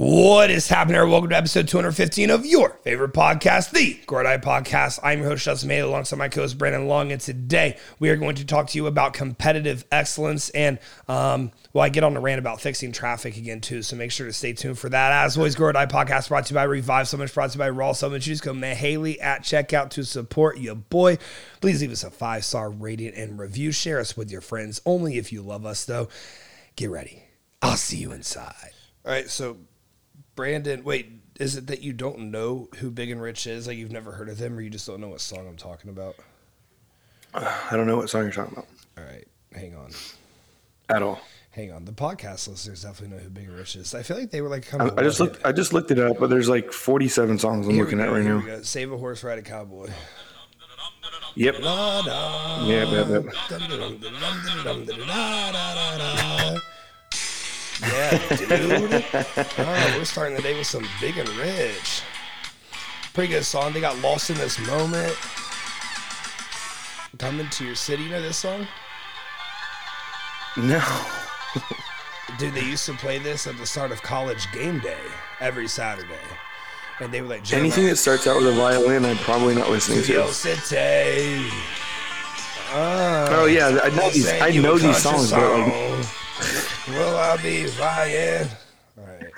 What is happening? everyone? Welcome to episode 215 of your favorite podcast, the Eye Podcast. I'm your host, Justin May, alongside my co-host, Brandon Long, and today we are going to talk to you about competitive excellence and, um, well, I get on the rant about fixing traffic again, too, so make sure to stay tuned for that. As always, Eye Podcast brought to you by Revive Summits, brought to you by Raw Summits. Use code Mihaly at checkout to support your boy. Please leave us a five-star rating and review. Share us with your friends, only if you love us, though. Get ready. I'll see you inside. All right, so Brandon, wait, is it that you don't know who Big and Rich is? Like you've never heard of them, or you just don't know what song I'm talking about? I don't know what song you're talking about All right, hang on, at all. hang on. The podcast listeners definitely know who Big and Rich is. I feel like they were like kind I, of. I just looked. I just looked it up, but there's like 47 songs I'm looking at right now. Save a horse, ride a cowboy. Yep. Yeah, yep, yep. Yeah, dude. Oh, we're starting the day with some Big and Rich. Pretty good song. They got lost in this moment. Coming to your city. You know this song? No. Dude, they used to play this at the start of college game day every Saturday. And they were like, Anything that starts out with a violin, I'm probably not listening to. City. Uh, Oh yeah, I know these. I know these songs, but like, song. Will I be flying? All right.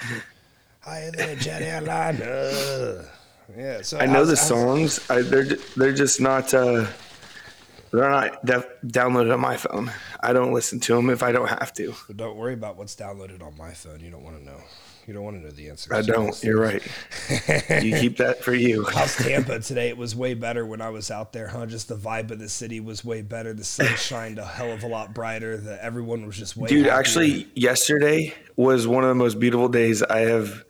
Higher than a jet airliner. Yeah, so I know was- the songs. I, they're they're just not. Uh, they're not def- downloaded on my phone. I don't listen to them if I don't have to. But don't worry about what's downloaded on my phone. You don't want to know. You don't want to know the answer. I don't. You're right. You keep that for you. How's Tampa today? It was way better when I was out there, huh? Just the vibe of the city was way better. The sun shined a hell of a lot brighter. The everyone was just way. Dude, happier. actually, yesterday was one of the most beautiful days I have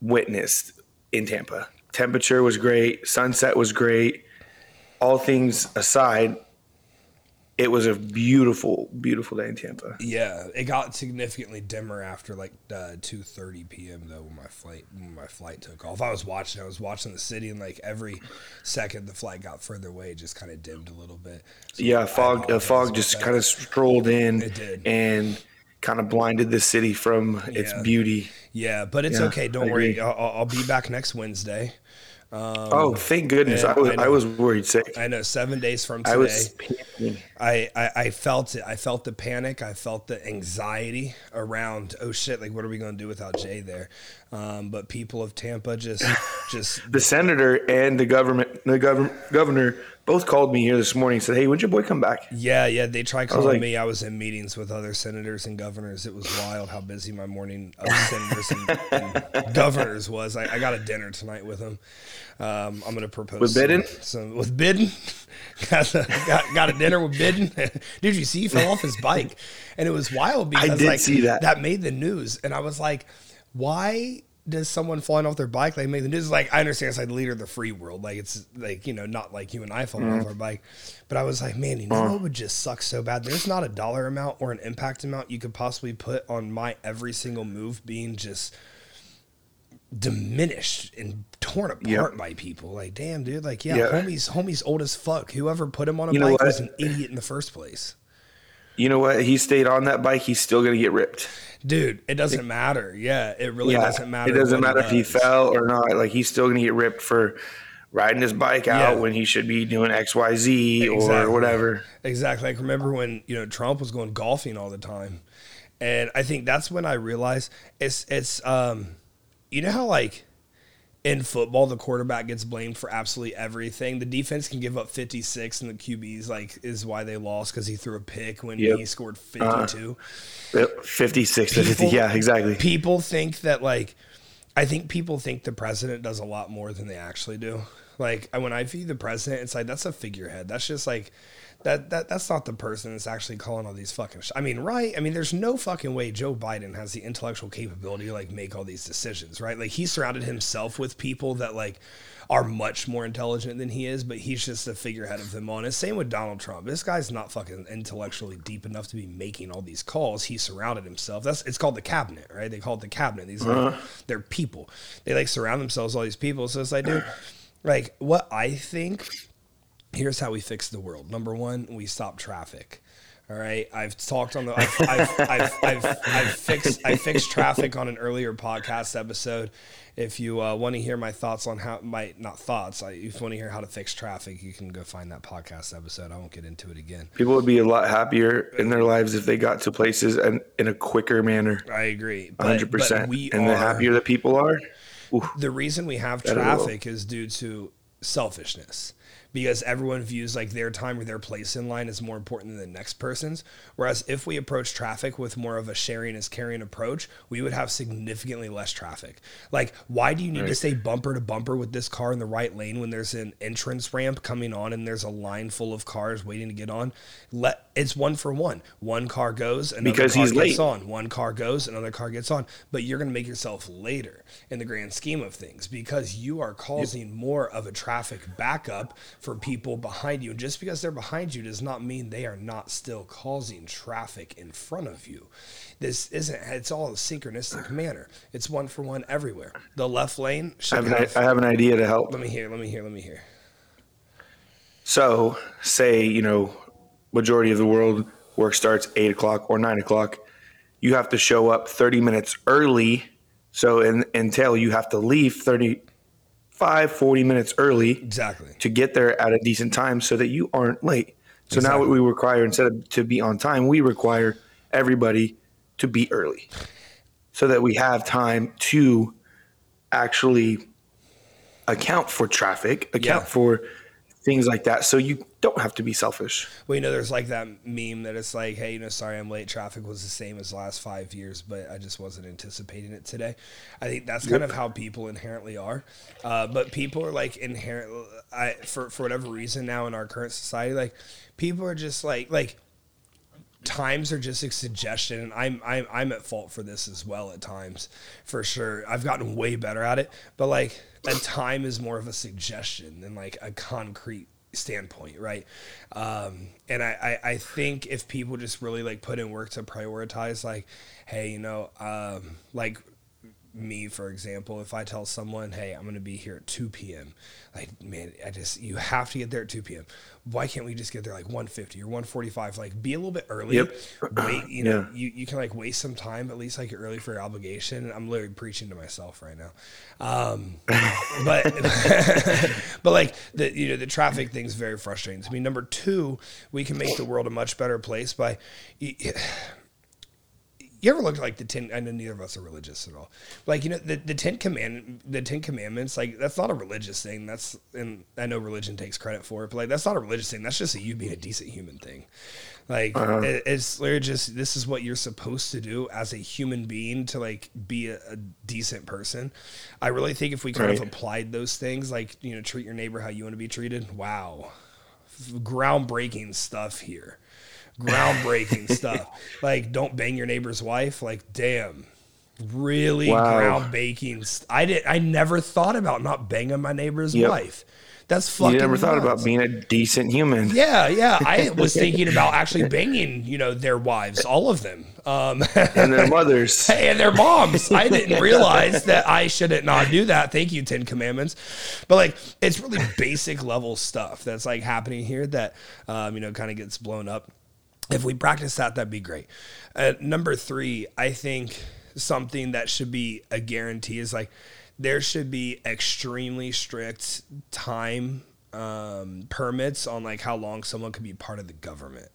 witnessed in Tampa. Temperature was great, sunset was great. All things aside, it was a beautiful, beautiful day in Tampa. Yeah, it got significantly dimmer after like uh, two thirty p.m. though when my flight when my flight took off. I was watching. I was watching the city, and like every second the flight got further away, it just kind of dimmed a little bit. So Yeah, fog, apologize fog just kind of strolled in It did. and kind of blinded the city from its Yeah. beauty. Yeah, but it's Yeah, okay. Don't worry. I'll I'll be back next Wednesday. Oh, thank goodness! I was, I I, was worried sick. I know seven days from today. I was panicking. I, I, I felt it. I felt the panic. I felt the anxiety around. Oh shit! Like, what are we going to do without Jay there? Um, but people of Tampa just, just the senator and the government, the governor, both called me here this morning. and Said, "Hey, would your boy come back?" yeah, yeah. They tried calling like- me. I was in meetings with other senators and governors. It was wild how busy my morning of senators and, and governors was. I, I got a dinner tonight with them. Um, I'm going to propose With some- Biden? Some, with Biden. got, a, got got a dinner with Biden. Did you see? He fell off his bike, and it was wild because I did like see that. that made the news, and I was like, why? Does someone falling off their bike like make the news? Like I understand it's like the leader of the free world, like it's like you know not like you and I falling Mm-hmm. off our bike, but I was like, man, you know what would just suck so bad? There's not a dollar amount or an impact amount you could possibly put on my every single move being just diminished and torn apart Yep. by people. Like, damn, dude, like yeah, Yeah. homie's homie's old as fuck. Whoever put him on a You bike was an idiot in the first place. You know what? He stayed on that bike. He's still gonna get ripped. Dude, it doesn't matter. Yeah, it really yeah, doesn't matter. It doesn't matter if he fell or not. Like he's still gonna get ripped for riding his bike out Yeah. when he should be doing X, Y, Z Exactly. or whatever. Exactly. Like remember when you know Trump was going golfing all the time, and I think that's when I realized it's it's um, you know how like in football the quarterback gets blamed for absolutely everything. The defense can give up fifty six, and the QB's like is why they lost because he threw a pick when Yep. he scored uh, fifty two. Yep, 56 to 50. Yeah, exactly. People think that like I think people think the president does a lot more than they actually do. Like when I view the president, it's like that's a figurehead. That's just like that that that's not the person that's actually calling all these fucking. Sh- I mean, right? I mean, there's no fucking way Joe Biden has the intellectual capability to like make all these decisions, right? Like he surrounded himself with people that like are much more intelligent than he is, but he's just a figurehead of them all. And it's same with Donald Trump. This guy's not fucking intellectually deep enough to be making all these calls. He surrounded himself. That's it's called the cabinet, right? They call it the cabinet. These are uh-huh. they're people. They like surround themselves with all these people. So it's like, dude, like what I think here's how we fix the world. Number one, we stop traffic. All right, I've talked on the, I've, I've, I've, I've, I've fixed, I fixed traffic on an earlier podcast episode. If you uh, want to hear my thoughts on how, my not thoughts, I, if you want to hear how to fix traffic, you can go find that podcast episode. I won't get into it again. People would be a lot happier in their lives if they got to places and in a quicker manner. I agree, hundred percent. And the happier the people are, oof, the reason we have traffic is due to selfishness because everyone views like their time or their place in line is more important than the next person's. Whereas if we approach traffic with more of a sharing is caring approach we would have significantly less traffic. Like why do you need to Right. stay bumper to bumper with this car in the right lane when there's an entrance ramp coming on and there's a line full of cars waiting to get on? Let it's one for one. One car goes another Because car he's gets late. on. One car goes another car gets on. But you're going to make yourself later in the grand scheme of things because you are causing more of a traffic backup for people behind you and just because they're behind you does not mean they are not still causing traffic in front of you this isn't it's all a synchronistic manner it's one for one everywhere the left lane I should have, an, I have an idea to help. let me hear let me hear let me hear So, say you know, majority of the world work starts eight o'clock or nine o'clock. You have to show up thirty minutes early. So, in entail you have to leave 35, 40 minutes early exactly to get there at a decent time, so that you aren't late. So now what we require instead of to be on time, we require everybody to be early, so that we have time to actually account for traffic, account Yeah. for things like that. So you don't have to be selfish. Well, you know, there's like that meme that it's like, hey, you know, sorry I'm late. Traffic was the same as the last five years, but I just wasn't anticipating it today. I think that's kind of how people inherently are. Uh, but people are like inherent, I, for, for whatever reason now in our current society, like people are just like, like, times are just a suggestion and I'm, I'm i'm at fault for this as well at times for sure. I've gotten way better at it but like a time is more of a suggestion than like a concrete standpoint right? Um and I, I i think if people just really like put in work to prioritize like hey you know um like me for example if i tell someone hey i'm going to be here at 2 p.m like man i just you have to get there at 2 p.m why can't we just get there like 150 or 145 like be a little bit early. Yep. wait you know Yeah. you, you can like waste some time at least like you're early for your obligation. I'm literally preaching to myself right now. Um but but like the you know the traffic thing's very frustrating to me. Number two we can make the world a much better place by you ever looked like the ten? I know neither of us are religious at all. Like you know the the ten command the Ten Commandments. Like that's not a religious thing. That's and I know religion takes credit for it, but like that's not a religious thing. That's just a you being a decent human thing. Like uh-huh. it- it's literally just this is what you're supposed to do as a human being to like be a, a decent person. I really think if we kind of applied those things, like you know, treat your neighbor how you want to be treated. Wow, groundbreaking stuff here groundbreaking stuff. Like, don't bang your neighbor's wife. Like, damn, really Wow. groundbreaking. St- I did. I never thought about not banging my neighbor's Yep. wife. That's fucking. You never thought nuts. about being a decent human. Yeah, yeah. I was thinking about actually banging, you know, their wives, all of them, um, And their mothers. and their moms. I didn't realize that I shouldn't not do that. Thank you, Ten Commandments. But like, it's really basic level stuff that's like happening here that, um, you know, kind of gets blown up. If we practice that, that'd be great. Uh, number three, I think something that should be a guarantee is like there should be extremely strict time um, permits on like how long someone could be part of the government,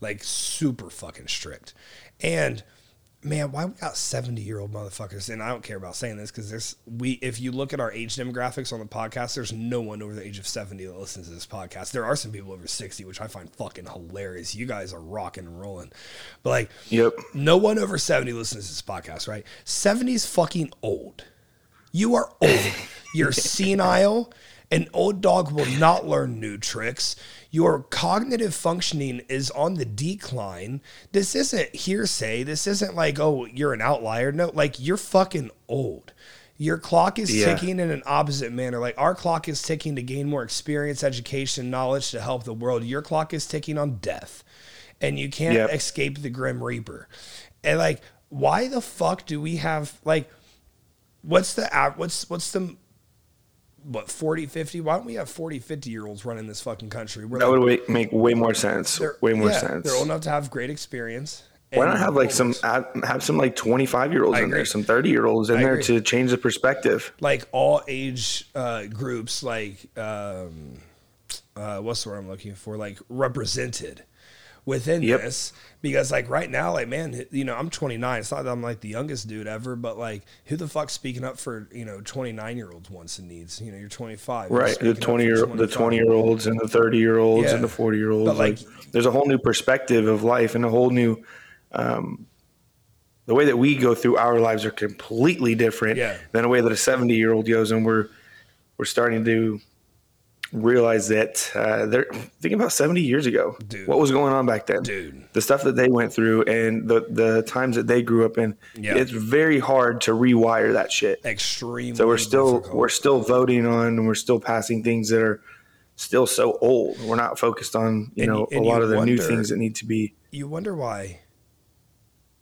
like super fucking strict. And man, why we got 70 year old motherfuckers? And I don't care about saying this because there's we if you look at our age demographics on the podcast, there's no one over the age of 70 that listens to this podcast. There are some people over 60, which I find fucking hilarious. You guys are rocking and rolling. But like Yep. no one over 70 listens to this podcast, right? 70's fucking old. You are old. You're senile. An old dog will not learn new tricks. Your cognitive functioning is on the decline. This isn't hearsay. This isn't like, oh, you're an outlier. No, like you're fucking old. Your clock is Yeah. ticking in an opposite manner. Like our clock is ticking to gain more experience, education, knowledge to help the world. Your clock is ticking on death. And you can't Yep. escape the Grim Reaper. And like, why the fuck do we have like what's the what's what's the what 40 50 why don't we have 40 50 year olds running this fucking country We're That like- would make way more sense. Way more yeah, sense. they're old enough to have great experience Why not have like some have, some like twenty five year olds in there, some thirty year olds in I there agree. to change the perspective. like all age uh, groups like um, uh, what's the word i'm looking for like represented within Yep. this because like right now like man you know i'm 29 it's not that i'm like the youngest dude ever but like who the fuck's speaking up for you know 29 year olds wants and needs you know you're 25 You're Right, the twenty year the twenty year olds and the thirty year olds Yeah. and the forty year olds. Like- Like, there's a whole new perspective of life and a whole new. Um, the way that we go through our lives are completely different Yeah. than a way that a seventy year old goes, and we're we're starting to realize that uh, they're thinking about seventy years ago. Dude. What was going on back then? dude the stuff that they went through and the the times that they grew up in. Yeah. It's very hard to rewire that shit. extremely So we're still difficult. we're still voting on and we're still passing things that are still so old. We're not focused on you And know you- a lot of the new things that need to be. you wonder why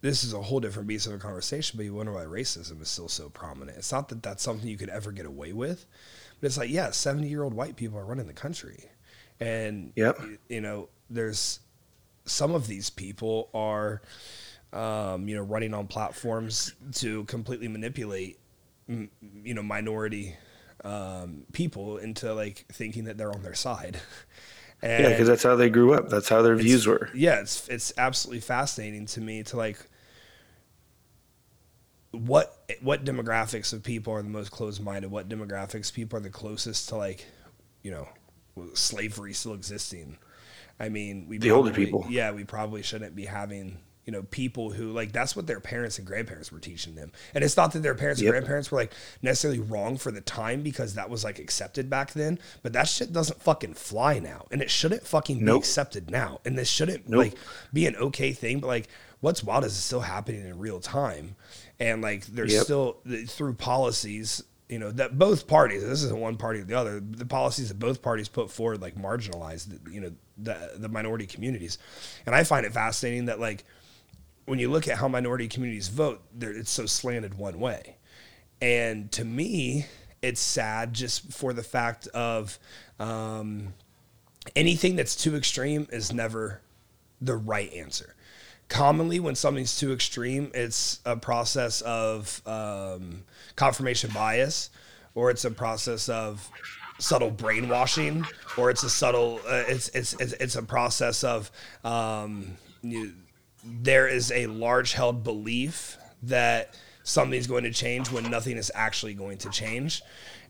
this is a whole different beast of a conversation but you wonder why racism is still so prominent it's not that that's something you could ever get away with but it's like yeah 70 year old white people are running the country and Yep. you know there's some of these people are um, you know running on platforms to completely manipulate you know minority um, people into like thinking that they're on their side and Yeah, because that's how they grew up. That's how their views were. yeah, it's it's absolutely fascinating to me to like what what demographics of people are the most closed minded, what demographics people are the closest to like, you know, slavery still existing. I mean, we The older people. Yeah, we probably shouldn't be having you know people who like that's what their parents and grandparents were teaching them and it's not that their parents Yep. and grandparents were like necessarily wrong for the time because that was like accepted back then but that shit doesn't fucking fly now and it shouldn't fucking be accepted now and this shouldn't Nope. like be an okay thing but like what's wild is it's still happening in real time and like there's Yep. still through policies you know that both parties this isn't one party or the other the policies that both parties put forward like marginalize the, you know the the minority communities and i find it fascinating that like when you look at how minority communities vote it's so slanted one way and to me it's sad just for the fact of um, anything that's too extreme is never the right answer. Commonly, when something's too extreme, it's a process of um, confirmation bias, or it's a process of subtle brainwashing, or it's a subtle. Uh, it's, it's it's it's a process of um, you, there is a large held belief that something's going to change when nothing is actually going to change.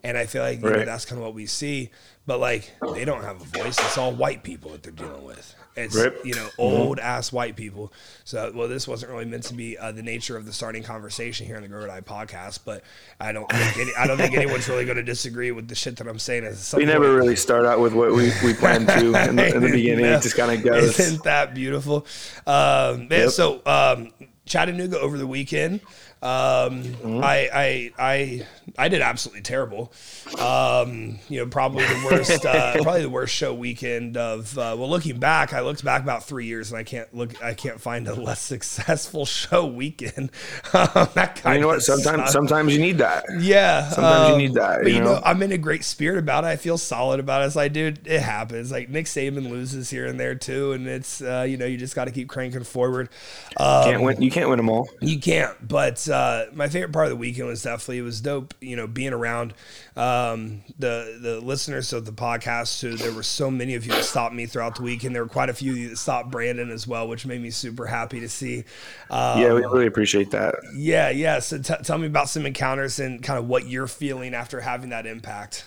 And I feel like you know, that's kind of what we see. But like they don't have a voice. It's all white people that they're dealing with. It's Right. you know old ass white people. So well, this wasn't really meant to be uh, the nature of the starting conversation here on the Grow or Die podcast. But I don't think any, I don't think anyone's really going to disagree with the shit that I'm saying. We never point. really start out with what we, we planned to in the, in the beginning. No. It just kind of goes. Isn't that beautiful? Um, man, Yep. so um, Chattanooga over the weekend. Um, Mm-hmm. I, I I I did absolutely terrible. Um, you know, probably the worst, uh, probably the worst show weekend of. Uh, well, looking back, I looked back about three years, and I can't look. I can't find a less successful show weekend. Um, that And you know what? Sometimes sucked. sometimes you need that. Yeah. Sometimes you um, need that, But you you know? know? I'm in a great spirit about it. I feel solid about it. It's like, dude, it happens. Like Nick Saban loses here and there too, and it's uh, you know you just got to keep cranking forward. Um, Can't win. You can't win them all. you can't. But uh, my favorite part of the weekend was definitely it was dope. You know, being around um, the the listeners of the podcast. Who there were so many of you that stopped me throughout the weekend. There were quite a few of you that stopped Brandon as well, which made me super happy to see. Um, Yeah, we really appreciate that. yeah, yeah. So t- tell me about some encounters and kind of what you're feeling after having that impact.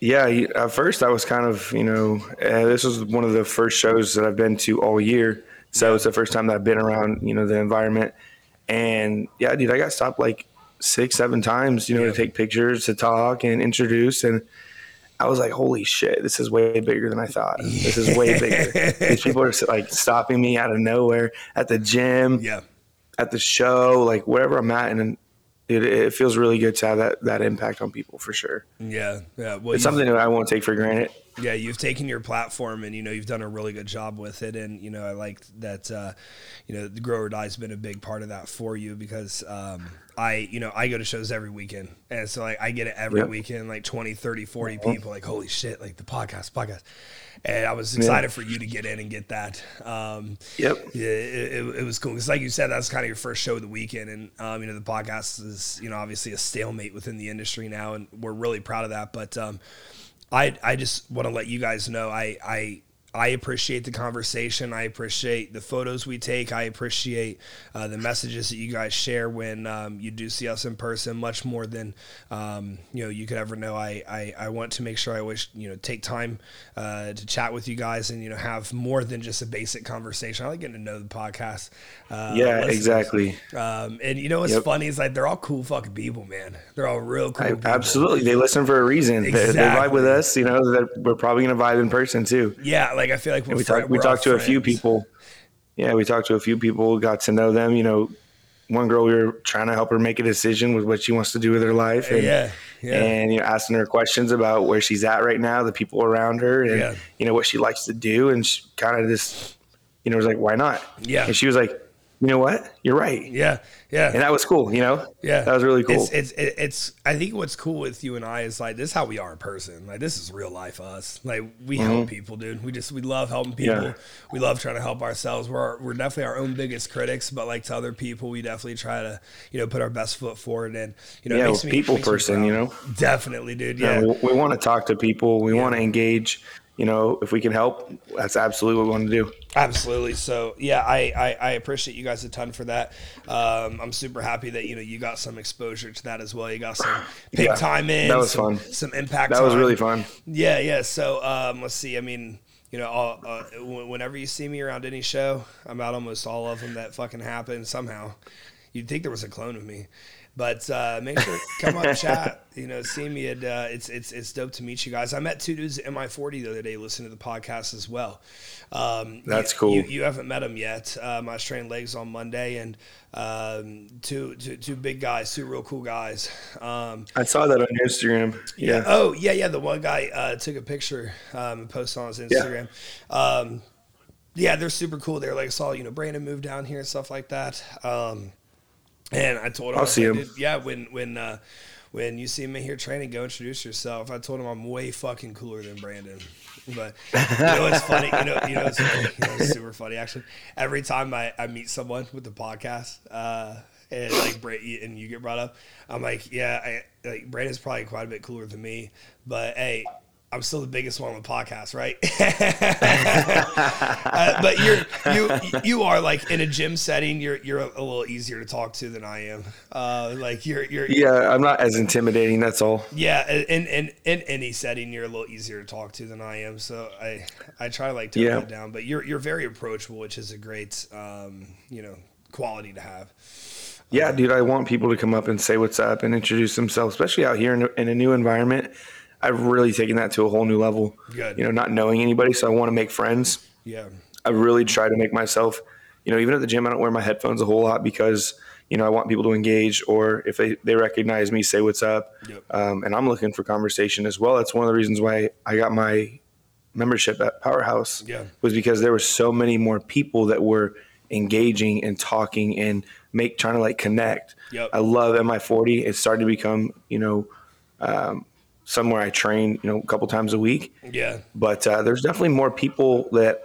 Yeah, at first I was kind of, you know, uh, this was one of the first shows that I've been to all year. So it's the first time that I've been around, you know, the environment. And yeah, dude, I got stopped like six, seven times, you know, Yeah. to take pictures, to talk and introduce. And I was like, holy shit, this is way bigger than I thought. This is way bigger. These people are like stopping me out of nowhere at the gym, Yeah, at the show, like wherever I'm at. And it, it feels really good to have that, that impact on people for sure. yeah, yeah. Well, It's something that I won't take for granted. Yeah, you've taken your platform and you know you've done a really good job with it, and you know I like that. Uh, you know, the Grow or Die has been a big part of that for you because um, I, you know, I go to shows every weekend, and so like I get it every weekend, like 20, 30, 40 people, like holy shit, like the podcast, podcast, and I was excited for you to get in and get that. Um, Yep. yeah, it, it, it was cool because, like you said, that's kind of your first show of the weekend, and um, you know the podcast is you know obviously a stalemate within the industry now, and we're really proud of that. But um, I I just want to let you guys know I I. I appreciate the conversation. I appreciate the photos we take. I appreciate uh, the messages that you guys share when um, you do see us in person, much more than um, you know you could ever know. I, I, I want to make sure I wish you know take time uh, to chat with you guys and you know have more than just a basic conversation. I like getting to know the podcast. Uh, Yeah, listeners. exactly. Um, and you know what's Yep. funny is like they're all cool fucking people, man. They're all real cool. I, people. absolutely. They listen for a reason. They, they vibe with us. You know, that we're probably going to vibe in person too. Yeah, like I feel like we're we talked we talked to a few people. Yeah, we talked to a few people, got to know them. You know, one girl we were trying to help her make a decision with what she wants to do with her life. And, Yeah, yeah. And you know, asking her questions about where she's at right now, the people around her, and Yeah. you know what she likes to do, and she kind of just, you know, was like, "Why not?" Yeah. And she was like, "You know what? You're right." Yeah, yeah. And that was cool. You know. Yeah, That was really cool. It's, it's it's I think what's cool with you and I is like this is how we are in person. Like this is real life us. Like we help people, dude. We just we love helping people. Mm-hmm. Yeah. We love trying to help ourselves. We're our, we're definitely our own biggest critics, but like to other people, we definitely try to you know put our best foot forward. And you know, Yeah, me- people person, you know? Definitely, dude. Yeah, Yeah, we, we want to talk to people. We want to engage. You know, if we can help, that's absolutely what we want to do. Absolutely. So yeah, I, I, I appreciate you guys a ton for that. Um, I'm super happy that you know you got some exposure to that as well. You got some big Yeah, time in. that was some, fun. Some impact. That was time. really fun. Yeah, yeah. So um, let's see. I mean, you know, all, uh, whenever you see me around any show, I'm at almost all of them that fucking happen somehow. You'd think there was a clone of me, but uh, make sure come up, chat. You know, see me. At, uh, it's it's it's dope to meet you guys. I met two dudes at MI40 the other day listening to the podcast as well. Um, That's you- cool. You, you haven't met them yet. Um, I was training legs on Monday, and um, two, two two big guys, two real cool guys. Um, I saw that on Instagram. yeah. Yeah. Oh, yeah, yeah. The one guy uh, took a picture um, and posted on his Instagram. Um, yeah, they're super cool. They're like, I saw you know Brandon moved down here and stuff like that. Um, and I told him, I'll see like, him. "Dude, Yeah, when when uh, when you see him in here training, go introduce yourself. I told him I'm way fucking cooler than Brandon. But you know it's funny. You know, you know it's funny. You know, it's super funny actually. Every time I, I meet someone with the podcast, uh, and like and you get brought up, I'm like, yeah, I, like Brandon's probably quite a bit cooler than me, but hey. I'm still the biggest one on the podcast, right? uh, but you're you you are like in a gym setting. You're you're a, a little easier to talk to than I am. Uh, like you're you're Yeah, I'm not as intimidating. That's all. yeah, in, in in any setting, you're a little easier to talk to than I am. So I I try to like tone Yeah. that down. But you're you're very approachable, which is a great um, you know quality to have. Yeah, dude, I want people to come up and say what's up and introduce themselves, especially out here in, in a new environment. I've really taken that to a whole new level. Good. You know, not knowing anybody, so I want to make friends. Yeah, I really try to make myself, you know, even at the gym, I don't wear my headphones a whole lot because, you know, I want people to engage or if they, they recognize me, say what's up. Yep. Um, and I'm looking for conversation as well. That's one of the reasons why I got my membership at Powerhouse Yeah. was because there were so many more people that were engaging and talking and make trying to like connect. Yep. I love MI40. It started to become, you know, um, somewhere I train, you know, a couple times a week yeah, but uh, there's definitely more people that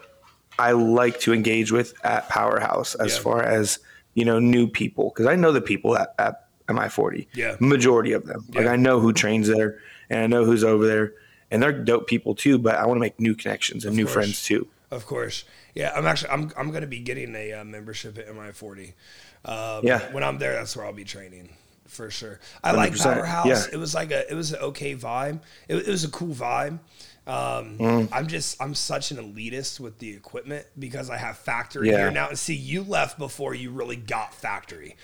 I like to engage with at Powerhouse as Yeah. far as you know new people because I know the people at, at MI40. Yeah. majority of them. Like I know who trains there and I know who's over there, and they're dope people too. But I want to make new connections and new course. friends too. of course. Yeah, I'm actually I'm I'm gonna be getting a uh, membership at MI40. Um, Yeah. when I'm there, that's where I'll be training for sure. I like 100%, Powerhouse. yeah. It was like a it was an okay vibe. It, it was a cool vibe. Um, Mm. I'm just I'm such an elitist with the equipment because I have factory Yeah. here now. And see, you left before you really got factory.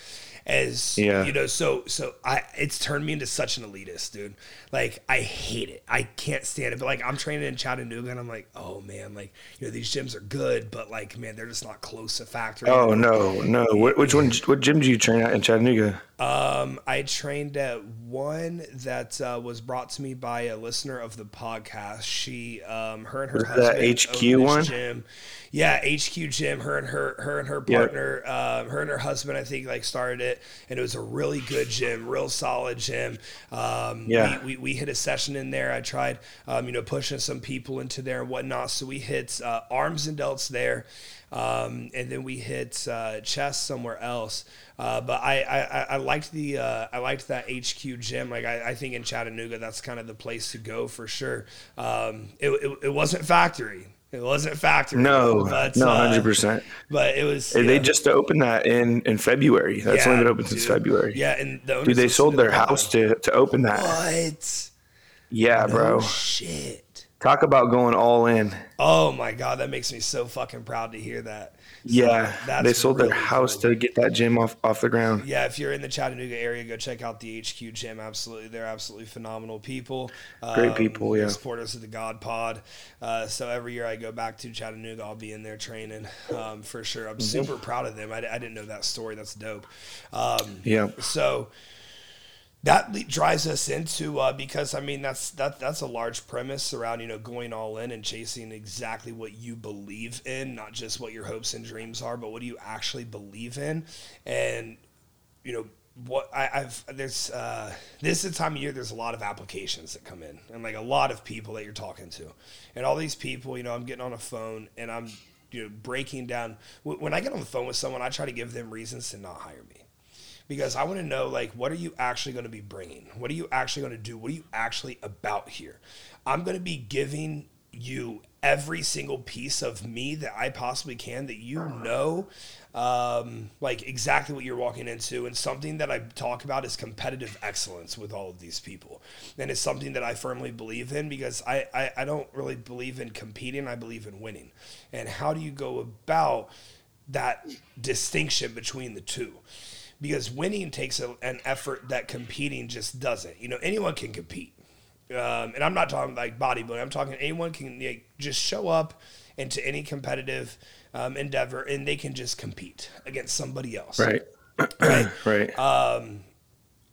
As Yeah. you know, so so I it's turned me into such an elitist, dude. Like I hate it. I can't stand it. But like I'm training in Chattanooga and I'm like, oh man, like you know these gyms are good, but like man, they're just not close to factory. Oh no, no. Wh- Which one? What gym do you train at in Chattanooga? Um, I trained at one that uh, was brought to me by a listener of the podcast. she, um, her and her Was husband, HQ one? Gym. Yeah, HQ Gym. Her and her, her and her Yep. partner, um, her and her husband, I think, like started it, and it was a really good gym, real solid gym. Um, Yeah. we, we, we hit a session in there. I tried, um, you know, pushing some people into there and whatnot. So we hit uh, arms and delts there, um, and then we hit uh, chest somewhere else. Uh, but I, I, I- liked the uh, I liked that HQ gym. Like I, I think in Chattanooga, that's kind of the place to go for sure. Um, it, it, it wasn't factory. It wasn't factory. No, but, no, uh, hundred percent. But it was. They just opened that in in February. That's Yeah, only been open since. February. Yeah, and the Dude, they sold their house to to open that. What? Yeah, bro. Oh shit. Talk about going all in. Oh my god, that makes me so fucking proud to hear that. So Yeah, they sold their house cool. to get that gym off off the ground. Yeah, if you're in the Chattanooga area, go check out the HQ Gym. Absolutely, they're absolutely phenomenal people. Great Um, people, yeah. Supporters of the God Pod. Uh, so every year I go back to Chattanooga, I'll be in there training um, for sure. I'm super proud of them. I, I didn't know that story. That's dope. Um, Yeah, so that le- drives us into uh, because I mean that's that that's a large premise around you know going all in and chasing exactly what you believe in, not just what your hopes and dreams are, but what do you actually believe in, and you know what I, I've there's uh, this is the time of year there's a lot of applications that come in and like a lot of people that you're talking to, and all these people you know I'm getting on a phone and I'm you know breaking down when I get on the phone with someone I try to give them reasons to not hire me because I want to know like what are you actually going to be bringing? What are you actually going to do? What are you actually about here? I'm going to be giving you every single piece of me that I possibly can that you know um, like exactly what you're walking into and something that I talk about is competitive excellence with all of these people and it's something that I firmly believe in because I, I, I don't really believe in competing I believe in winning and how do you go about that distinction between the two because winning takes a, an effort that competing just doesn't. You know, anyone can compete, um, and I'm not talking like bodybuilding. I'm talking anyone can like, just show up into any competitive um, endeavor and they can just compete against somebody else. right, Right. right.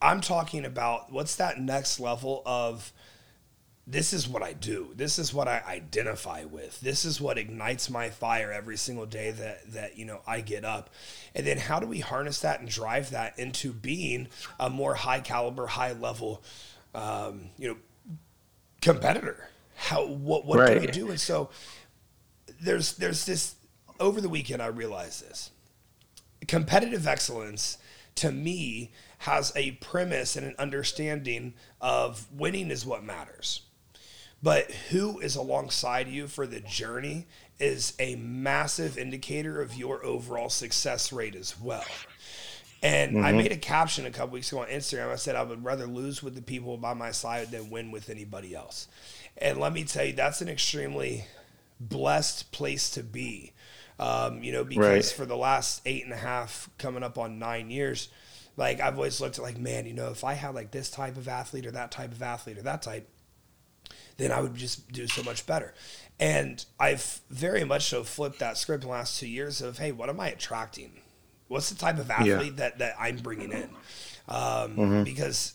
I'm talking about what's that next level of this is what I do. This is what I identify with. This is what ignites my fire every single day that that you know I get up. And then how do we harness that and drive that into being a more high caliber, high level um, you know competitor? How what what do we do? And so there's there's this over the weekend I realized this competitive excellence to me has a premise and an understanding of winning is what matters but who is alongside you for the journey is a massive indicator of your overall success rate as well and I made a caption a couple weeks ago on Instagram. I said I would rather lose with the people by my side than win with anybody else. And let me tell you, that's an extremely blessed place to be. Um, you know, because Right. for the last eight and a half, coming up on nine years, like I've always looked at like, man, you know, if I had like this type of athlete or that type of athlete or that type, then I would just do so much better. And I've very much so flipped that script in the last two years of, hey, what am I attracting? What's the type of athlete that, that I'm bringing in? Um, Because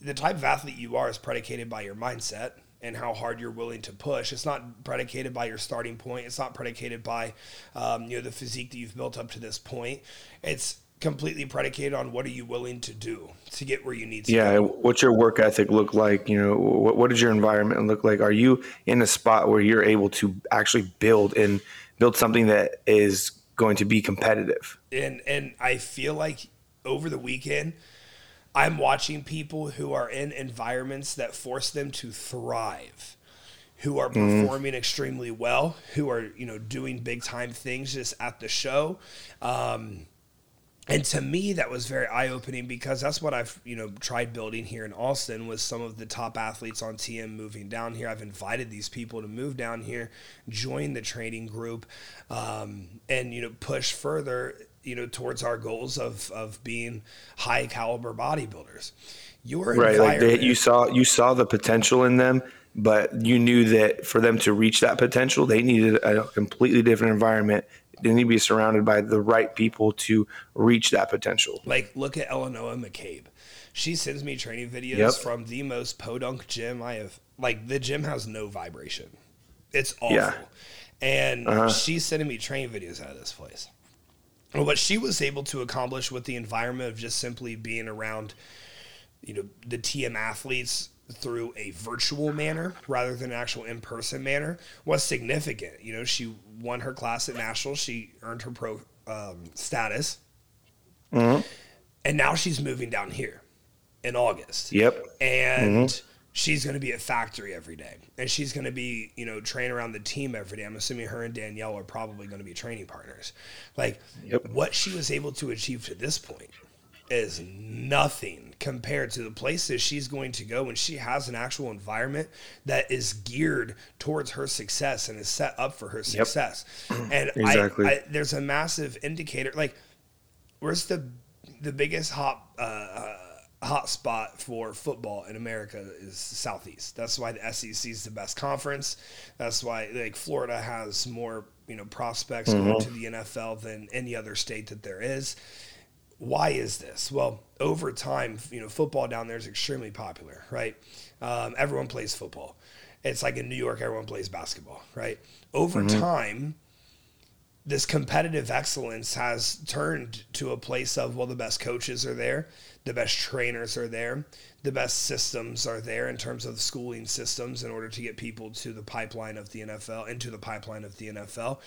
the type of athlete you are is predicated by your mindset and how hard you're willing to push. It's not predicated by your starting point. It's not predicated by um, you know the physique that you've built up to this point. It's completely predicated on what are you willing to do to get where you need to Yeah, go. what's your work ethic look like? You know, what, what does your environment look like? Are you in a spot where you're able to actually build and build something that is going to be competitive? and and I feel like over the weekend I'm watching people who are in environments that force them to thrive who are performing extremely well who are you know doing big time things just at the show um, and to me that was very eye-opening because that's what i've you know tried building here in austin was some of the top athletes on tm moving down here i've invited these people to move down here join the training group um, and you know push further you know towards our goals of of being high caliber bodybuilders your Right, like they, you saw you saw the potential in them, but you knew that for them to reach that potential, they needed a completely different environment. They need to be surrounded by the right people to reach that potential. Like, look at Eleanor McCabe. She sends me training videos Yep. from the most podunk gym I have. Like the gym has no vibration. It's awful. Yeah. And Uh-huh. she's sending me training videos out of this place. And what she was able to accomplish with the environment of just simply being around, you know, the TM athletes through a virtual manner rather than an actual in-person manner was significant. You know, she won her class at nationals. She earned her pro um, status, Mm-hmm. and now she's moving down here in August Yep. and she's going to be at factory every day and she's going to be you know train around the team every day i'm assuming her and danielle are probably going to be training partners like Yep. what she was able to achieve to this point is nothing compared to the places she's going to go when she has an actual environment that is geared towards her success and is set up for her success and Exactly. I, I, there's a massive indicator like where's the the biggest hot uh, uh, hot spot for football in America is Southeast. That's why the SEC is the best conference. That's why like Florida has more you know prospects going to the NFL than any other state that there is. Why is this? Well, over time, you know, football down there is extremely popular, right? Um, everyone plays football. It's like in New York, everyone plays basketball, right? Over time, this competitive excellence has turned to a place of well the best coaches are there the best trainers are there the best systems are there in terms of schooling systems in order to get people to the pipeline of the NFL into the pipeline of the NFL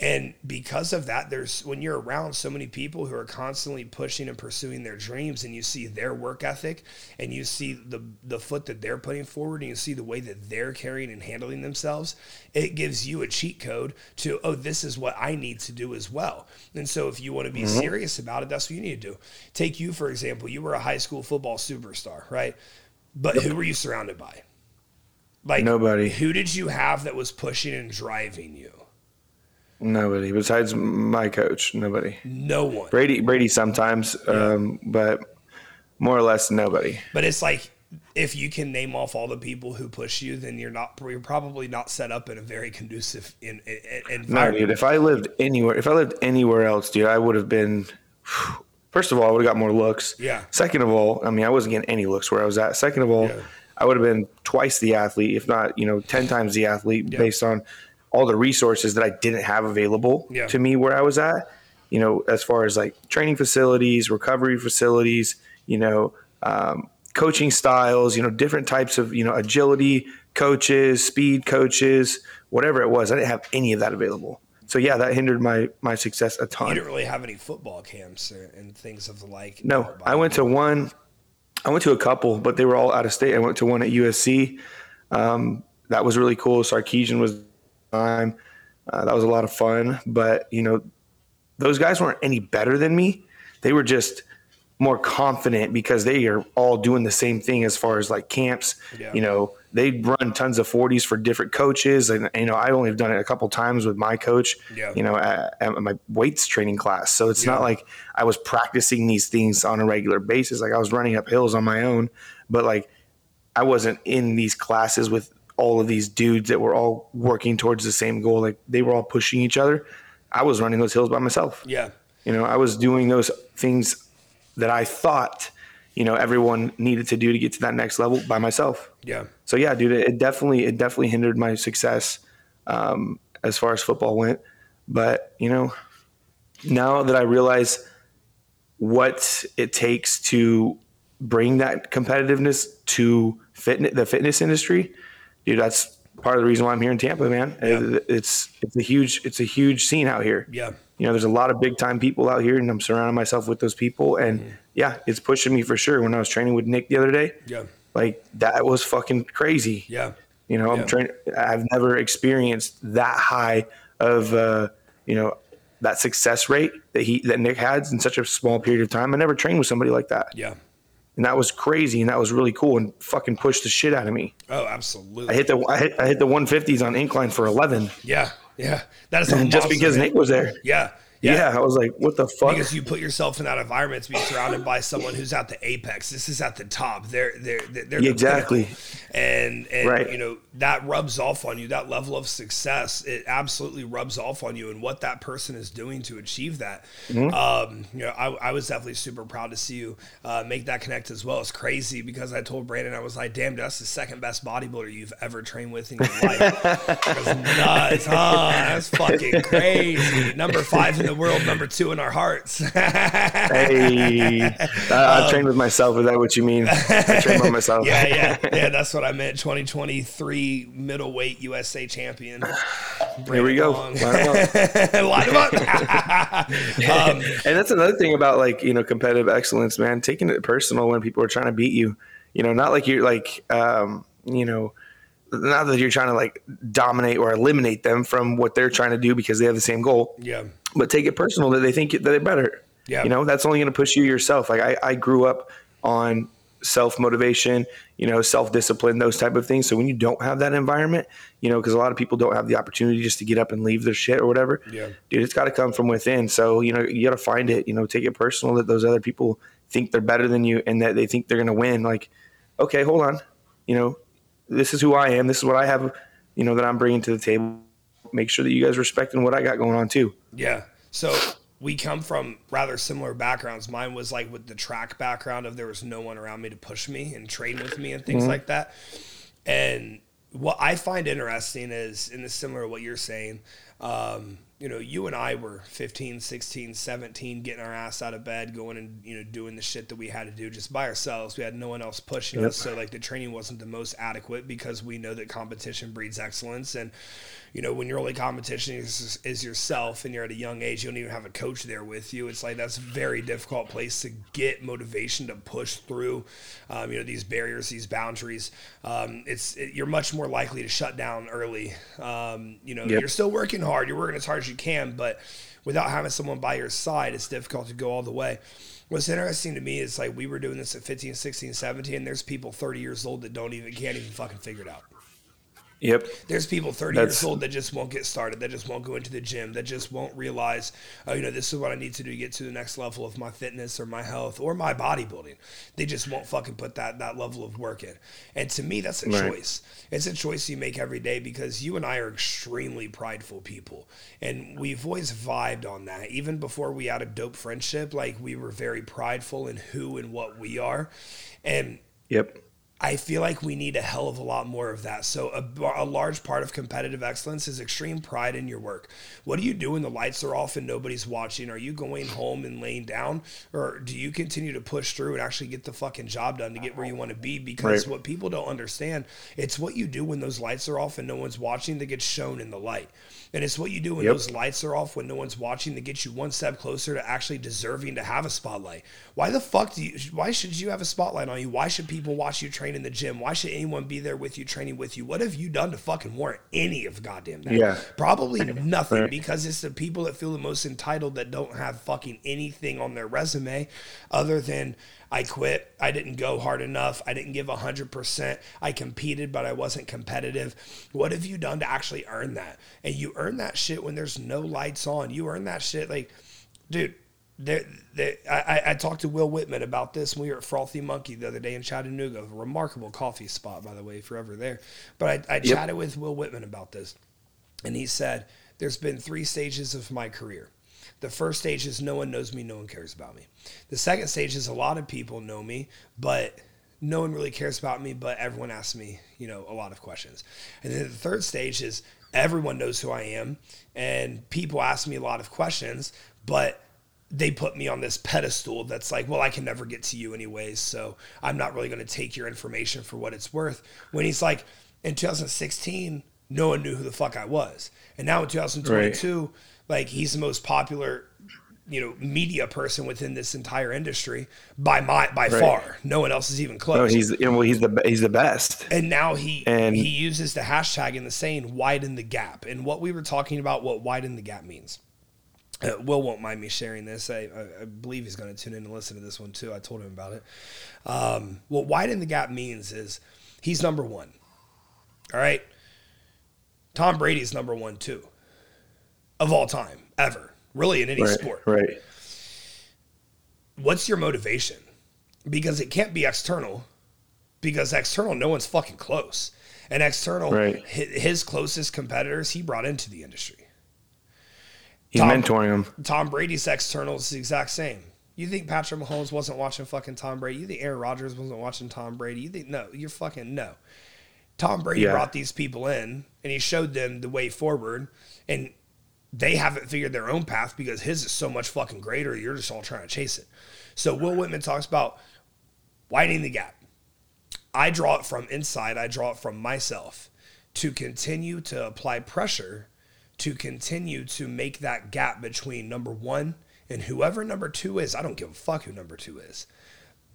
and because of that there's when you're around so many people who are constantly pushing and pursuing their dreams and you see their work ethic and you see the the foot that they're putting forward and you see the way that they're carrying and handling themselves it gives you a cheat code to oh this is what I need to do as well. And so if you want to be mm-hmm. serious about it that's what you need to do. Take you for example you were a high school football superstar right? But who were you surrounded by? Like Nobody. who did you have that was pushing and driving you Nobody besides my coach. Nobody. no one Brady. Brady sometimes, um, but more or less nobody. But it's like if you can name off all the people who push you, then you're not you're probably not set up in a very conducive in, in, in- No, environment. dude. If I lived anywhere, if I lived anywhere else, dude, I would have been. First of all, I would have got more looks. Yeah. Second of all, I mean, I wasn't getting any looks where I was at. Second of all, Yeah. I would have been twice the athlete, if not, you know, ten times the athlete, Yeah. based on all the resources that I didn't have available Yeah. to me where I was at. You know, as far as like training facilities, recovery facilities, you know, um, coaching styles, you know, different types of you know agility coaches, speed coaches, whatever it was. I didn't have any of that available. So yeah, that hindered my my success a ton. you didn't really have any football camps and things of the like. No, I went to one. I went to a couple, but they were all out of state. I went to one at USC. Um, that was really cool. Sarkisian was time. Uh, that was a lot of fun. But you know, those guys weren't any better than me. They were just more confident because they are all doing the same thing as far as like camps. Yeah. You know, they run tons of 40s for different coaches. And, you know, I only have done it a couple times with my coach, Yeah. you know, at, at my weights training class. So it's Yeah. not like I was practicing these things on a regular basis. Like I was running up hills on my own, but like I wasn't in these classes with all of these dudes that were all working towards the same goal. Like they were all pushing each other. I was running those hills by myself. Yeah, You know, I was doing those things that I thought, you know, everyone needed to do to get to that next level by myself. yeah, So yeah, dude, it definitely it definitely hindered my success um, as far as football went. But you know, now that I realize what it takes to bring that competitiveness to fitness, the fitness industry, dude, that's part of the reason why I'm here in Tampa, man. Yeah. It's it's a huge it's a huge scene out here. yeah, You know, there's a lot of big time people out here, and I'm surrounding myself with those people. And Mm-hmm. yeah, it's pushing me for sure. When I was training with Nick the other day, yeah, like that was fucking crazy. yeah, You know, Yeah. I'm trying. I've never experienced that high of, uh, you know, that success rate that he that Nick had in such a small period of time. I never trained with somebody like that, yeah. And that was crazy, and that was really cool, and fucking pushed the shit out of me. Oh, absolutely! I hit the I hit, I hit the 150s on incline for 11, Yeah, yeah. That is just because man. Nick was there. Yeah. Yeah. I was like, what the fuck? because you put yourself in that environment to be surrounded by someone who's at the apex. This is at the top. They're they're they're, they're the Exactly. and and Right. you know that rubs off on you. That level of success, it absolutely rubs off on you, and what that person is doing to achieve that. Mm-hmm. Um, you know, I, I was definitely super proud to see you uh, make that connect as well. It's crazy because I told Brandon I was like, "Damn, that's the second best bodybuilder you've ever trained with in your life." That's nuts, huh? That's fucking crazy. Number five in the world, number two in our hearts. hey, I, I trained with myself. Is that what you mean? I trained by myself. yeah, yeah, yeah. That's what I meant. 2023 middleweight USA champion. Here we go. Line him up. um, and that's another thing about like you know competitive excellence man taking it personal when people are trying to beat you you know not like you're like um you know not that you're trying to like dominate or eliminate them from what they're trying to do because they have the same goal yeah, but take it personal that they think that they're better. Yeah. you know that's only going to push you yourself. Like I, I grew up on self motivation you know self discipline those type of things. So when you don't have that environment you know because a lot of people don't have the opportunity just to get up and leave their shit or whatever Yeah. dude it's got to come from within. So you know you got to find it you know take it personal that those other people think they're better than you and that they think they're going to win. Like okay hold on. You know this is who i am. This is what i have you know that i'm bringing to the table make sure that you guys respecting what i got going on too yeah. So we come from rather similar backgrounds. Mine was like with the track background of there was no one around me to push me and train with me and things like that. And what I find interesting is, in the similar to what you're saying, um, you know, you and I were 15, 16, 17, getting our ass out of bed, going and, you know, doing the shit that we had to do just by ourselves. We had no one else pushing us. So, like, the training wasn't the most adequate because we know that competition breeds excellence. And, you know, when your only competition is, is yourself and you're at a young age, you don't even have a coach there with you. It's like that's a very difficult place to get motivation to push through, um, you know, these barriers, these boundaries. Um, it's it, you're much more likely to shut down early. Um, you know, Yep. you're still working hard, you're working as hard as you can, but without having someone by your side, it's difficult to go all the way. What's interesting to me is like we were doing this at 15, 16, 17. And there's people 30 years old that don't even can't even fucking figure it out. Yep There's people 30 That's- years old that just won't get started, that just won't go into the gym, that just won't realize, oh, you know, this is what I need to do to get to the next level of my fitness or my health or my bodybuilding. They just won't fucking put that that level of work in. And to me, that's a Right. choice. It's a choice you make every day because you and I are extremely prideful people. And we've always vibed on that. Even before we had a dope friendship, like we were very prideful in who and what we are. And yep I feel like we need a hell of a lot more of that. So, a, a large part of competitive excellence is extreme pride in your work. What do you do when the lights are off and nobody's watching? Are you going home and laying down, or do you continue to push through and actually get the fucking job done to get where you want to be? Because Right. what people don't understand, it's what you do when those lights are off and no one's watching that gets shown in the light. And it's what you do when Yep. those lights are off when no one's watching that gets you one step closer to actually deserving to have a spotlight. Why the fuck do you why should you have a spotlight on you? Why should people watch you train in the gym? Why should anyone be there with you training with you? What have you done to fucking warrant any of goddamn that? Yeah. Probably nothing because it's the people that feel the most entitled that don't have fucking anything on their resume other than I quit. I didn't go hard enough. I didn't give 100%. I competed, but I wasn't competitive. What have you done to actually earn that? And you earn that shit when there's no lights on. You earn that shit like, dude. There, there, I, I- I talked to Will Whitman about this when we were at Frothy Monkey the other day in Chattanooga. A remarkable coffee spot, by the way, if you're ever there. But I, I chatted with Will Whitman about this. And he said, There's been three stages of my career. The first stage is no one knows me, no one cares about me. The second stage is a lot of people know me, but no one really cares about me, but everyone asks me, you know, a lot of questions. And then the third stage is everyone knows who I am, and people ask me a lot of questions, but they put me on this pedestal that's like, well, I can never get to you anyways, so I'm not really going to take your information for what it's worth. When he's like, in 2016, no one knew who the fuck I was, and now in 2022, like he's the most popular, you know, media person within this entire industry by my by Right. far. No one else is even close. no he's you know, well, he's the he's the best And now he And- he uses the hashtag in the saying widen the gap. And what we were talking about, what widen the gap means. Uh, Will won't mind me sharing this. I, I, I believe he's going to tune in and listen to this one too. I told him about it. Um, what widen the gap means is he's number one. All right. Tom Brady's number one too, of all time ever. really in any Right. sport. Right. What's your motivation? Because it can't be external. Because external, no one's fucking close. And external, Right. his closest competitors, he brought into the industry. He's Tom- mentoring him. Tom Brady's external is the exact same. You think Patrick Mahomes wasn't watching fucking Tom Brady? You think Aaron Rodgers wasn't watching Tom Brady? You think no? You're fucking no. Tom Brady Yeah. brought these people in and he showed them the way forward, and they haven't figured their own path because his is so much fucking greater. You're just all trying to chase it. So Will Whitman talks about widening the gap. I draw it from inside. I draw it from myself to continue to apply pressure to continue to make that gap between number one and whoever number two is. I don't give a fuck who number two is.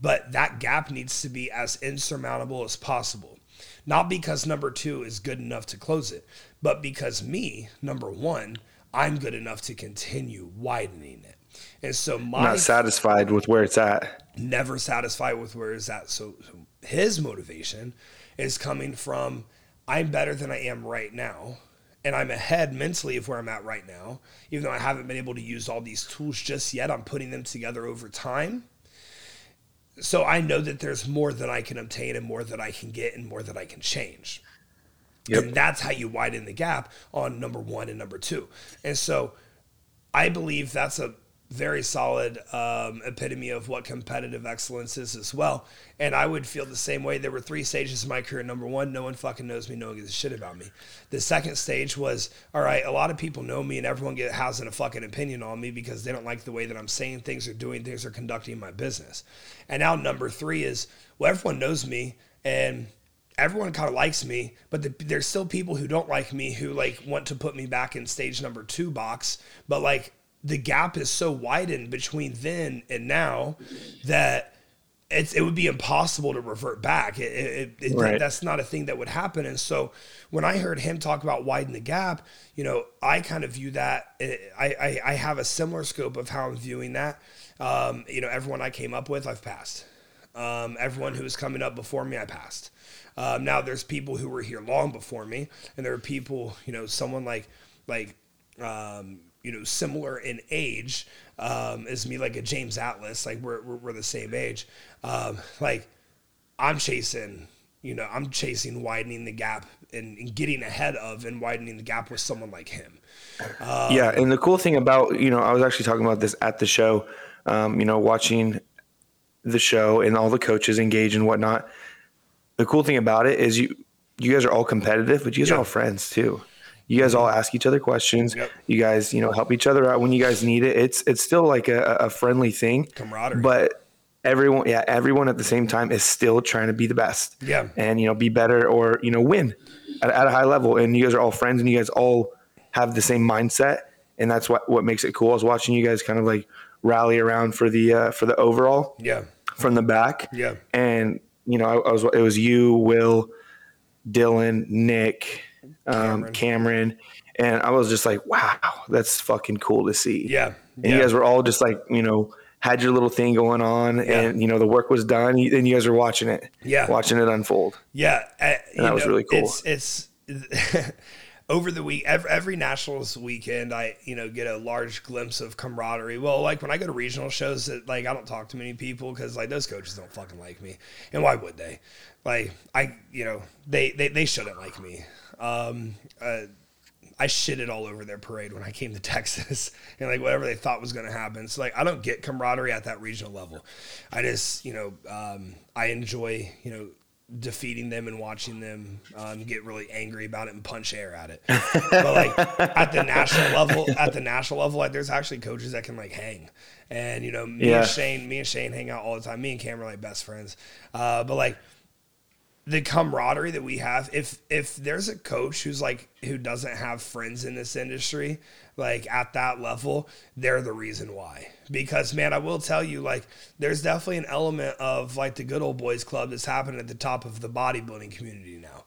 But that gap needs to be as insurmountable as possible. Not because number two is good enough to close it, but because me, number one, I'm good enough to continue widening it. And so my Not satisfied with where it's at. never satisfied with where is that. So, so his motivation is coming from I'm better than I am right now. And I'm ahead mentally of where I'm at right now. Even though I haven't been able to use all these tools just yet, I'm putting them together over time. So I know that there's more that I can obtain and more that I can get and more that I can change. Yep. And that's how you widen the gap on number one and number two. And so I believe that's a very solid um, epitome of what competitive excellence is as well. And I would feel the same way. There were three stages in my career. Number one, no one fucking knows me. No one gives a shit about me. The second stage was, all right, a lot of people know me and everyone get, has a fucking opinion on me because they don't like the way that I'm saying things or doing things or conducting my business. And now number three is, well, everyone knows me and everyone kind of likes me, but the, there's still people who don't like me who like want to put me back in stage number two box. But like the gap is so widened between then and now that it's it would be impossible to revert back. It, it, it, Right. That's not a thing that would happen. And so when I heard him talk about widen the gap, you know, I kind of view that. eh, I I, I have a similar scope of how I'm viewing that. Um, you know, everyone I came up with, I've passed. Um, everyone who was coming up before me, I passed. Um, now there's people who were here long before me, and there are people, you know, someone like like um, you know similar in age um, as me, like a James Atlas, like we're we're, we're the same age. Um, like I'm chasing, you know, I'm chasing widening the gap and, and getting ahead of and widening the gap with someone like him. yeah, and the cool thing about you know, I was actually talking about this at the show. Um, you know, watching the show and all the coaches engage and whatnot. The cool thing about it is you you guys are all competitive, but you guys Yeah. are all friends too. You guys all ask each other questions. Yep. You guys, you know, help each other out when you guys need it. It's it's still like a, a friendly thing. Camaraderie. But everyone, yeah, everyone at the same time is still trying to be the best. Yeah. And you know, be better or you know, win at, at a high level. And you guys are all friends, and you guys all have the same mindset, and that's what what makes it cool. I was watching you guys kind of like rally around for the uh, for the overall Yeah, from the back. Yeah. And you know, I, I was it was you, Will, Dylan, Nick, um, Cameron. Cameron. and I was just like, wow, that's fucking cool to see. yeah, And yeah. you guys were all just like, you know, had your little thing going on, and you know the work was done, and you guys were watching it, Yeah. watching it unfold. Yeah, you that was really cool. It's it's over the week every, every nationals weekend. I you know get a large glimpse of camaraderie. Well, like when I go to regional shows, that like I don't talk to many people because like those coaches don't fucking like me, and why would they? Like I you know they they, they shouldn't like me. Um, uh, I shitted all over their parade when I came to Texas and like whatever they thought was going to happen. So like I don't get camaraderie at that regional level. I just you know um, I enjoy you know defeating them and watching them um, get really angry about it and punch air at it. but like at the national level, at the national level, like there's actually coaches that can like hang. And you know me Yeah. and Shane, me and Shane hang out all the time. Me and Cam are like best friends. Uh, but like the camaraderie that we have if if there's a coach who's like who doesn't have friends in this industry like at that level they're the reason why because man i will tell you like there's definitely an element of like the good old boys club that's happening at the top of the bodybuilding community now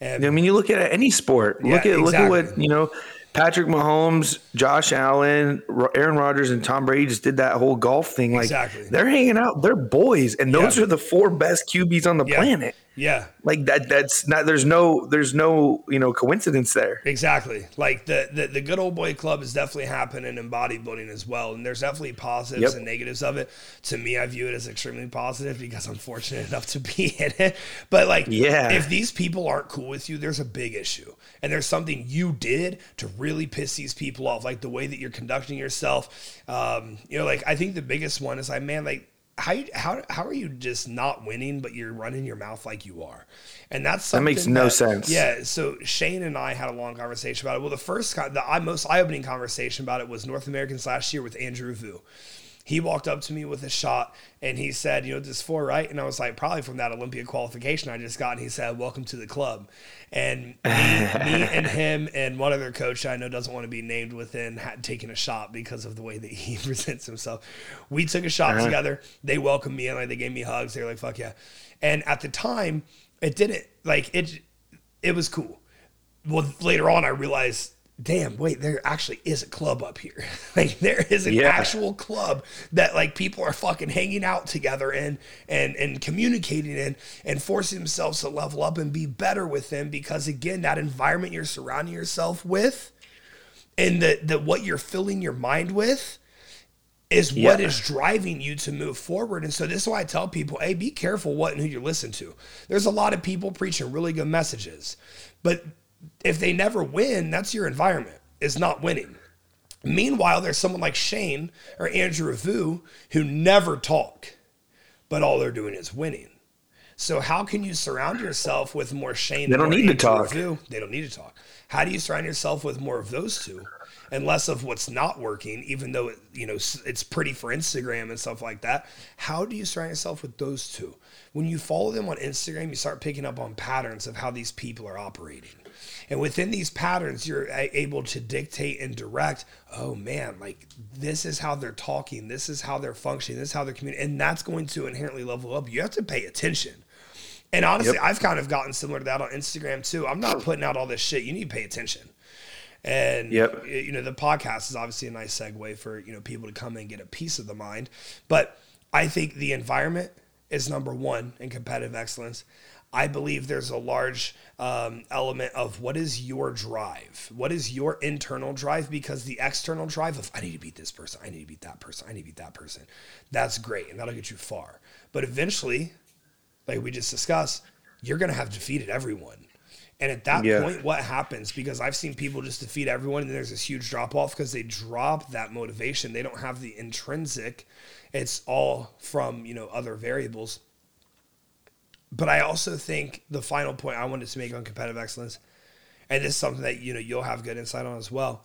and I mean, you look at any sport. look Yeah, at look at what you know. Patrick Mahomes, Josh Allen, Aaron Rodgers, and Tom Brady just did that whole golf thing. Like Exactly. they're hanging out. They're boys, and those Yeah. are the four best QBs on the Yeah. planet. Yeah. Like that that's not there's no there's no, you know, coincidence there. Exactly. Like the, the the good old boy club is definitely happening in bodybuilding as well. And there's definitely positives Yep. and negatives of it. To me, I view it as extremely positive because I'm fortunate enough to be in it. But like Yeah. if these people aren't cool with you, there's a big issue. And there's something you did to really piss these people off. Like the way that you're conducting yourself. Um, you know, like I think the biggest one is like, man, like how how how are you just not winning, but you're running your mouth like you are, and that's That makes no sense. Yeah, so Shane and I had a long conversation about it. Well, the first the I- most eye opening conversation about it was North Americans last year with Andrew Vu. He walked up to me with a shot and he said, "You know, this for right?" And I was like, "Probably from that Olympia qualification I just got." And he said, "Welcome to the club." And me, me and him and one other coach I know doesn't want to be named within had taken a shot because of the way that he presents himself. We took a shot uh-huh. together. They welcomed me in, like they gave me hugs. They were like, "Fuck yeah!" And at the time, it didn't like it. It was cool. Well, later on, I realized, damn, wait, there actually is a club up here. like there is an Yeah. actual club that like people are fucking hanging out together in and and communicating in and forcing themselves to level up and be better with them because again, that environment you're surrounding yourself with and the the what you're filling your mind with is what Yeah. is driving you to move forward. And so this is why I tell people, hey, be careful what and who you listen to. There's a lot of people preaching really good messages, but if they never win, that's your environment is not winning. Meanwhile, there's someone like Shane or Andrew Vu who never talk, but all they're doing is winning. So how can you surround yourself with more Shane? They don't need to talk. Vu? They don't need to talk. How do you surround yourself with more of those two, and less of what's not working? Even though it, you know it's pretty for Instagram and stuff like that. How do you surround yourself with those two? When you follow them on Instagram, you start picking up on patterns of how these people are operating. And within these patterns, you're able to dictate and direct, oh man, like this is how they're talking, this is how they're functioning, this is how they're communicating. And that's going to inherently level up. You have to pay attention. And honestly, I've kind of gotten similar to that on Instagram too. I'm not putting out all this shit. You need to pay attention. And Yep. you know, the podcast is obviously a nice segue for, you know, people to come and get a piece of the mind. But I think the environment is number one in competitive excellence. I believe there's a large um, element of what is your drive? What is your internal drive? Because the external drive of, I need to beat this person, I need to beat that person, I need to beat that person, that's great and that'll get you far. But eventually, like we just discussed, you're going to have defeated everyone. And at that Yeah. point, what happens? Because I've seen people just defeat everyone, and there's this huge drop off because they drop that motivation. They don't have the intrinsic. It's all from you know other variables. But I also think the final point I wanted to make on competitive excellence, and this is something that you know you'll have good insight on as well.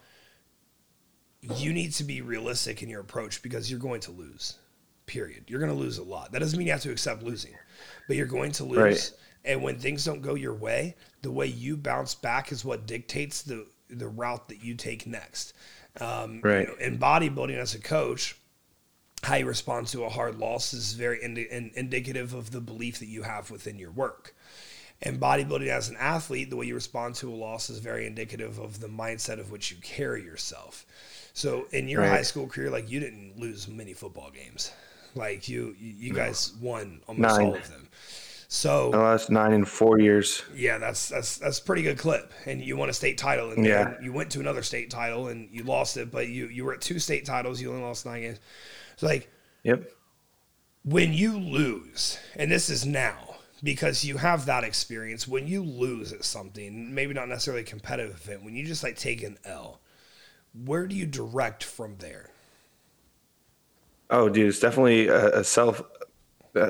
You need to be realistic in your approach because you're going to lose. Period. You're going to lose a lot. That doesn't mean you have to accept losing, but you're going to lose. Right. And when things don't go your way, the way you bounce back is what dictates the the route that you take next. Um, you Right. know, in bodybuilding, as a coach, how you respond to a hard loss is very indi- in, indicative of the belief that you have within your work. And bodybuilding as an athlete, the way you respond to a loss is very indicative of the mindset of which you carry yourself. So in your Right. high school career, like you didn't lose many football games. Like you, you you guys won almost Nine. all of them. So I lost nine in four years. yeah, that's that's that's pretty good clip. And you won a state title, and Yeah. you went to another state title, and you lost it. But you you were at two state titles. You only lost nine games. So like Yep. when you lose, and this is now because you have that experience. When you lose at something, maybe not necessarily a competitive event, when you just like take an L, where do you direct from there? Oh, dude, it's definitely a, a self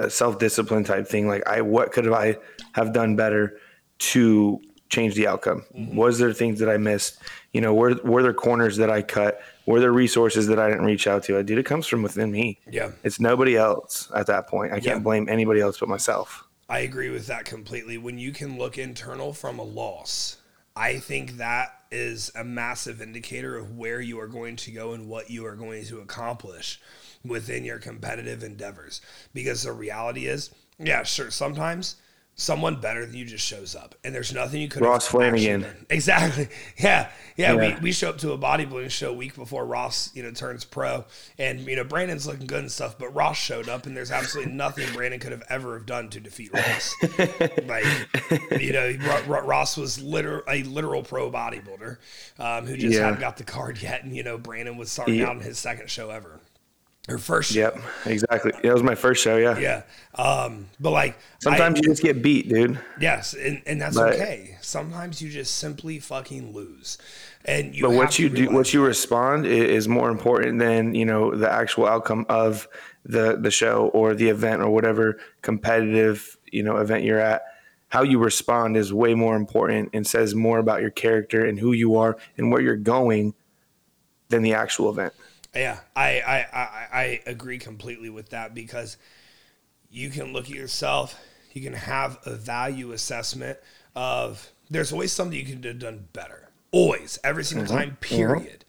self discipline type thing. Like, I what could I have done better to change the outcome? Mm-hmm. Was there things that I missed? You know, were were there corners that I cut? Were there resources that I didn't reach out to? I did. it comes from within me. Yeah. It's nobody else at that point. I can't blame anybody else but myself. I agree with that completely. When you can look internal from a loss, I think that is a massive indicator of where you are going to go and what you are going to accomplish within your competitive endeavors. Because the reality is, yeah, sure, sometimes someone better than you just shows up and there's nothing you could Ross Flanagan. Exactly. Yeah. yeah. Yeah. We, we show up to a bodybuilding show a week before Ross, you know, turns pro and, you know, Brandon's looking good and stuff, but Ross showed up and there's absolutely nothing Brandon could have ever have done to defeat Ross. like, you know, Ro- Ro- Ross was literal, a literal pro bodybuilder um, who just Yeah. hadn't got the card yet. And, you know, Brandon was starting Yeah. out in his second show ever. Or first show. Yep, exactly. That was my first show. Yeah. Yeah. Um, but like Sometimes I- you just get beat, dude. Yes, and, and that's But- okay. Sometimes you just simply fucking lose, and you. But what you do, what you respond is more important than you know the actual outcome of the the show or the event or whatever competitive you know event you're at. How you respond is way more important and says more about your character and who you are and where you're going than the actual event. Yeah, I, I, I, I agree completely with that because you can look at yourself, you can have a value assessment of there's always something you could have done better. Always, every single mm-hmm. time, mm-hmm. period.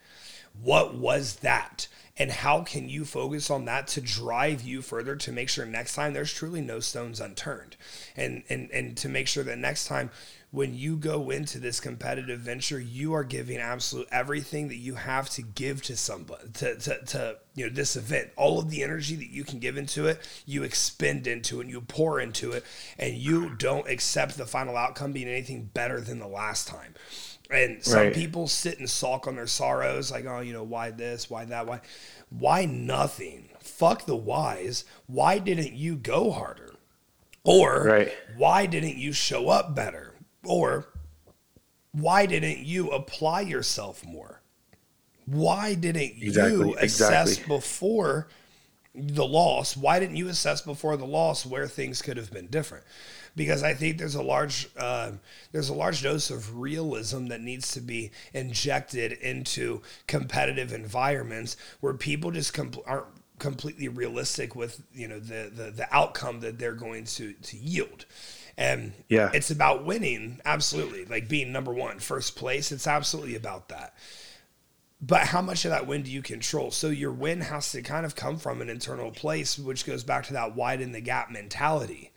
What was that? And how can you focus on that to drive you further to make sure next time there's truly no stones unturned? And and and to make sure that next time when you go into this competitive venture, you are giving absolute everything that you have to give to somebody to, to, to you know this event. All of the energy that you can give into it, you expend into it, and you pour into it, and you don't accept the final outcome being anything better than the last time. And some Right. people sit and sulk on their sorrows, like, oh, you know, why this, why that, why, why nothing? Fuck the whys. Why didn't you go harder? Or Right. why didn't you show up better? Or why didn't you apply yourself more? Why didn't Exactly, you assess exactly. before the loss? Why didn't you assess before the loss where things could have been different? Because I think there's a large uh, there's a large dose of realism that needs to be injected into competitive environments where people just compl- aren't completely realistic with you know the, the the outcome that they're going to to yield. And Yeah. it's about winning, absolutely. Like being number one, first place. It's absolutely about that but how much of that win do you control? So your win has to kind of come from an internal place, which goes back to that widen the gap mentality.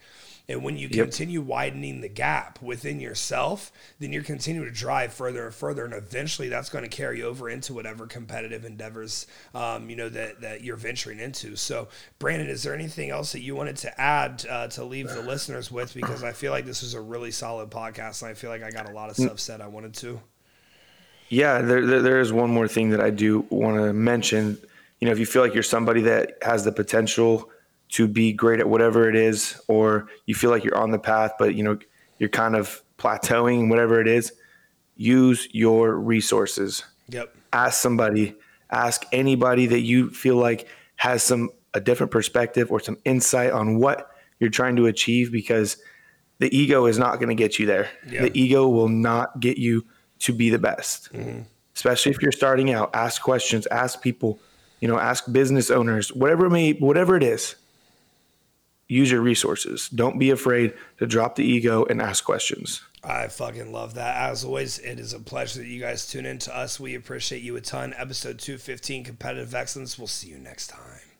And when you Yep. continue widening the gap within yourself, then you're continuing to drive further and further, and eventually that's going to carry over into whatever competitive endeavors, um, you know, that that you're venturing into. So, Brandon, is there anything else that you wanted to add uh, to leave the listeners with? Because I feel like this is a really solid podcast, and I feel like I got a lot of stuff said I wanted to. Yeah, there, there, there is one more thing that I do want to mention. You know, if you feel like you're somebody that has the potential to be great at whatever it is, or you feel like you're on the path, but you know you're kind of plateauing, whatever it is, use your resources. Yep. Ask somebody, ask anybody that you feel like has some a different perspective or some insight on what you're trying to achieve, because the ego is not going to get you there. Yeah. The ego will not get you to be the best mm-hmm. especially if you're starting out ask questions ask people you know ask business owners whatever it may whatever it is use your resources don't be afraid to drop the ego and ask questions I fucking love that. As always, it is a pleasure that you guys tune in to us. We appreciate you a ton. Episode 215 Competitive Excellence. We'll see you next time.